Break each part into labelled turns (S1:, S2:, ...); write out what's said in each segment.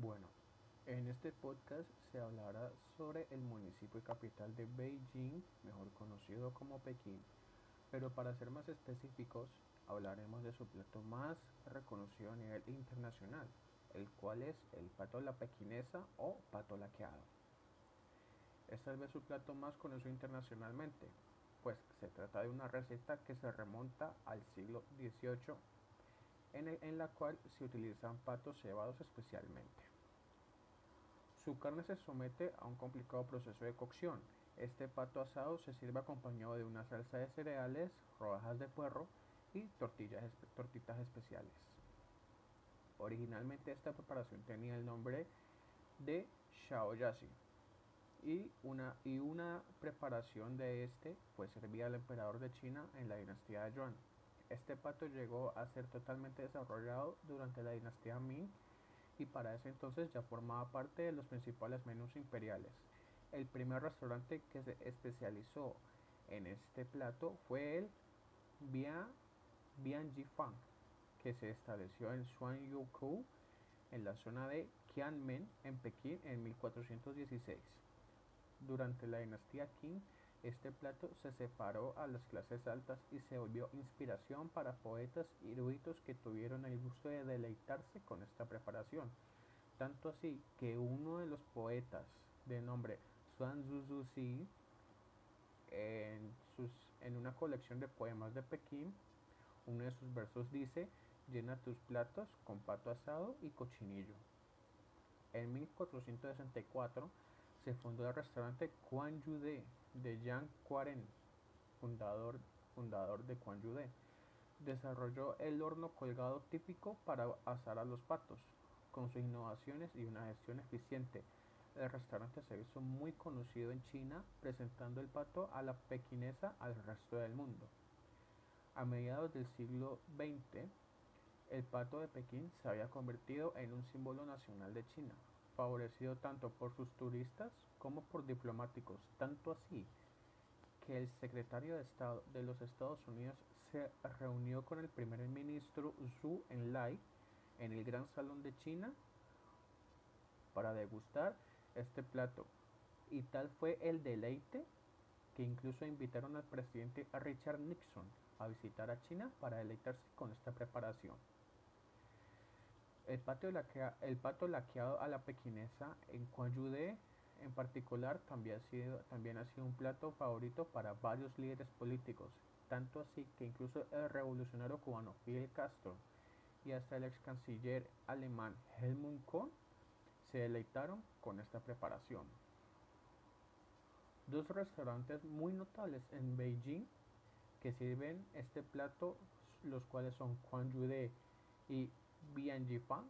S1: Bueno, en este podcast se hablará sobre el municipio y capital de Beijing, mejor conocido como Pekín. Pero para ser más específicos, hablaremos de su plato más reconocido a nivel internacional, el cual es el pato la pequinesa o pato laqueado. Es tal vez su plato más conocido internacionalmente, pues se trata de una receta que se remonta al siglo XVIII en, la cual se utilizan patos cebados especialmente. Su carne se somete a un complicado proceso de cocción. Este pato asado se sirve acompañado de una salsa de cereales, rodajas de puerro y tortillas, tortitas especiales. Originalmente esta preparación tenía el nombre de Shaoyashi y una, y una preparación de este pues servía al emperador de China en la dinastía de Yuan. Este pato llegó a ser totalmente desarrollado durante la dinastía Ming y para ese entonces ya formaba parte de los principales menús imperiales. El primer restaurante que se especializó en este plato fue el Bian, Bianjifang, que se estableció en Xuanyukou, en la zona de Qianmen, en Pekín, en 1416. Durante la dinastía Qing, este plato se separó a las clases altas y se volvió inspiración para poetas y eruditos que tuvieron el gusto de deleitarse con esta preparación. Tanto así que uno de los poetas de nombre Xuan Zhuzi en, sus, en una colección de poemas de Pekín, uno de sus versos dice, llena tus platos con pato asado y cochinillo. En 1464 se fundó el restaurante Quan Yude de Jean Quaren, fundador, fundador de Quan Yude. Desarrolló el horno colgado típico para asar a los patos. Con sus innovaciones y una gestión eficiente, el restaurante se hizo muy conocido en China, presentando el pato a la pequinesa al resto del mundo. A mediados del siglo XX, el pato de Pekín se había convertido en un símbolo nacional de China, favorecido tanto por sus turistas como por diplomáticos, tanto así que el secretario de Estado de los Estados Unidos se reunió con el primer ministro Zhu Enlai en el Gran Salón de China para degustar este plato. Y tal fue el deleite que incluso invitaron al presidente Richard Nixon a visitar a China para deleitarse con esta preparación. El pato, el pato laqueado a la pequinesa en Coyude en particular también ha, sido, también ha sido un plato favorito para varios líderes políticos, tanto así que incluso el revolucionario cubano Fidel Castro y hasta el ex canciller alemán Helmut Kohl se deleitaron con esta preparación. Dos restaurantes muy notables en Beijing que sirven este plato, los cuales son Quan Yude y Bianjifang,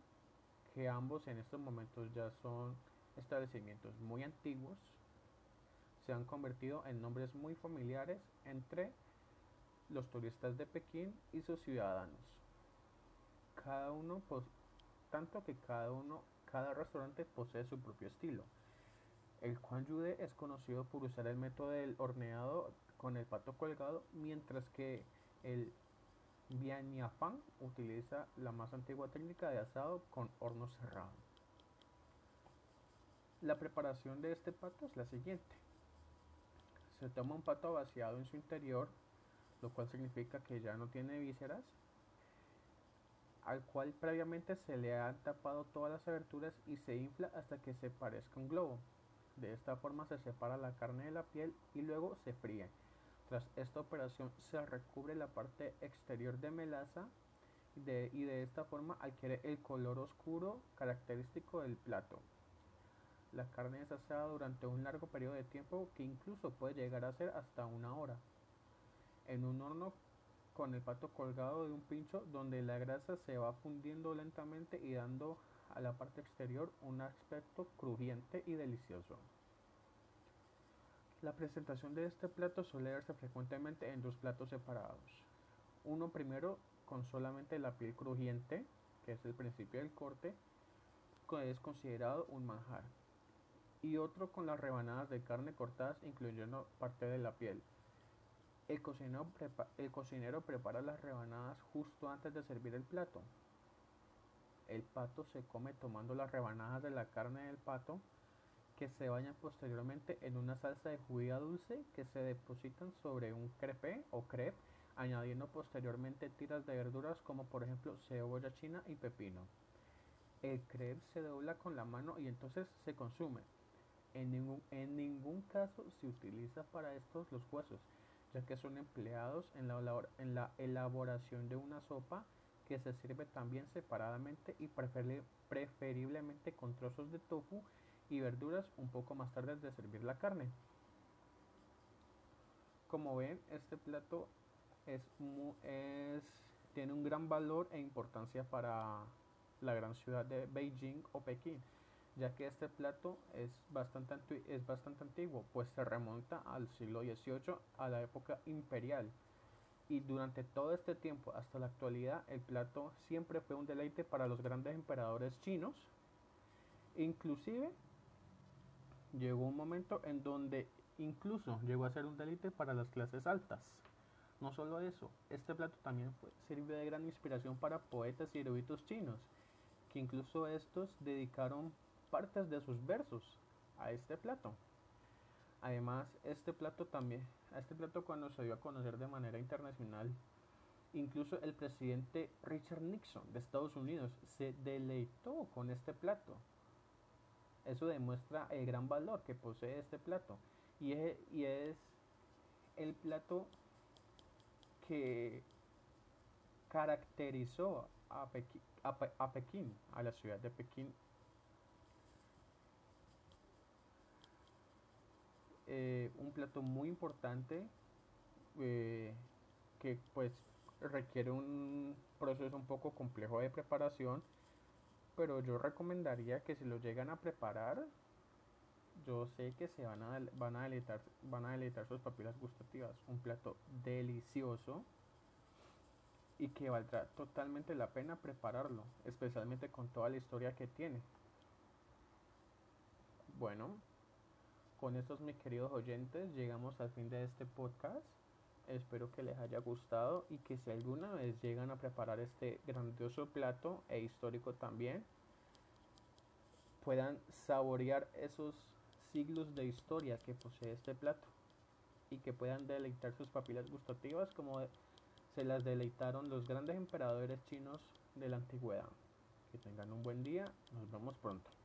S1: que ambos en estos momentos ya son establecimientos muy antiguos, se han convertido en nombres muy familiares entre los turistas de Pekín y sus ciudadanos. Cada uno, tanto que cada uno, cada restaurante posee su propio estilo. El Yude es conocido por usar el método del horneado con el pato colgado, mientras que el Bianyafan utiliza la más antigua técnica de asado con horno cerrado. La preparación de este pato es la siguiente. Se toma un pato vaciado en su interior, lo cual significa que ya no tiene vísceras, al cual previamente se le han tapado todas las aberturas y se infla hasta que se parezca un globo. De esta forma se separa la carne de la piel y luego se fríe. Tras esta operación se recubre la parte exterior de melaza y de esta forma adquiere el color oscuro característico del plato. La carne es asada durante un largo periodo de tiempo que incluso puede llegar a ser hasta una hora. En un horno con el pato colgado de un pincho donde la grasa se va fundiendo lentamente y dando a la parte exterior un aspecto crujiente y delicioso. La presentación de este plato suele verse frecuentemente en dos platos separados. Uno primero con solamente la piel crujiente, que es el principio del corte, que es considerado un manjar. Y otro con las rebanadas de carne cortadas incluyendo parte de la piel. El cocinero, el cocinero prepara las rebanadas justo antes de servir el plato. el pato se come tomando las rebanadas de la carne del pato que se bañan posteriormente en una salsa de judía dulce que se depositan sobre un crepe o crepe, añadiendo posteriormente tiras de verduras como por ejemplo cebolla china y pepino. El crepe se dobla con la mano y entonces se consume. En ningún, en ningún caso se utiliza para estos los huesos, ya que son empleados en la, en la elaboración de una sopa que se sirve también separadamente y preferiblemente con trozos de tofu y verduras un poco más tarde de servir la carne. Como ven, este plato es, tiene un gran valor e importancia para la gran ciudad de Beijing o Pekín, ya que este plato es bastante, es bastante antiguo, pues se remonta al siglo XVIII, a la época imperial. Y durante todo este tiempo, hasta la actualidad, el plato siempre fue un deleite para los grandes emperadores chinos. Inclusive llegó un momento en donde incluso llegó a ser un delite para las clases altas. No solo eso, este plato también sirvió de gran inspiración para poetas y eruditos chinos, que incluso estos dedicaron partes de sus versos a este plato. Además, este plato también, a este plato cuando se dio a conocer de manera internacional, incluso el presidente Richard Nixon de Estados Unidos se deleitó con este plato. Eso demuestra el gran valor que posee este plato. Y es, y es el plato que caracterizó a Pekín, a, Pekín, a la ciudad de Pekín. Eh, un plato muy importante eh, que pues requiere un proceso un poco complejo de preparación pero yo recomendaría que si lo llegan a preparar, yo sé que se van a, van a, van a deleitar sus papilas gustativas. Un plato delicioso y que valdrá totalmente la pena prepararlo, especialmente con toda la historia que tiene. Bueno, con estos mis queridos oyentes llegamos al fin de este podcast. Espero que les haya gustado y que si alguna vez llegan a preparar este grandioso plato e histórico también, puedan saborear esos siglos de historia que posee este plato y que puedan deleitar sus papilas gustativas como se las deleitaron los grandes emperadores chinos de la antigüedad. Que tengan un buen día, nos vemos pronto.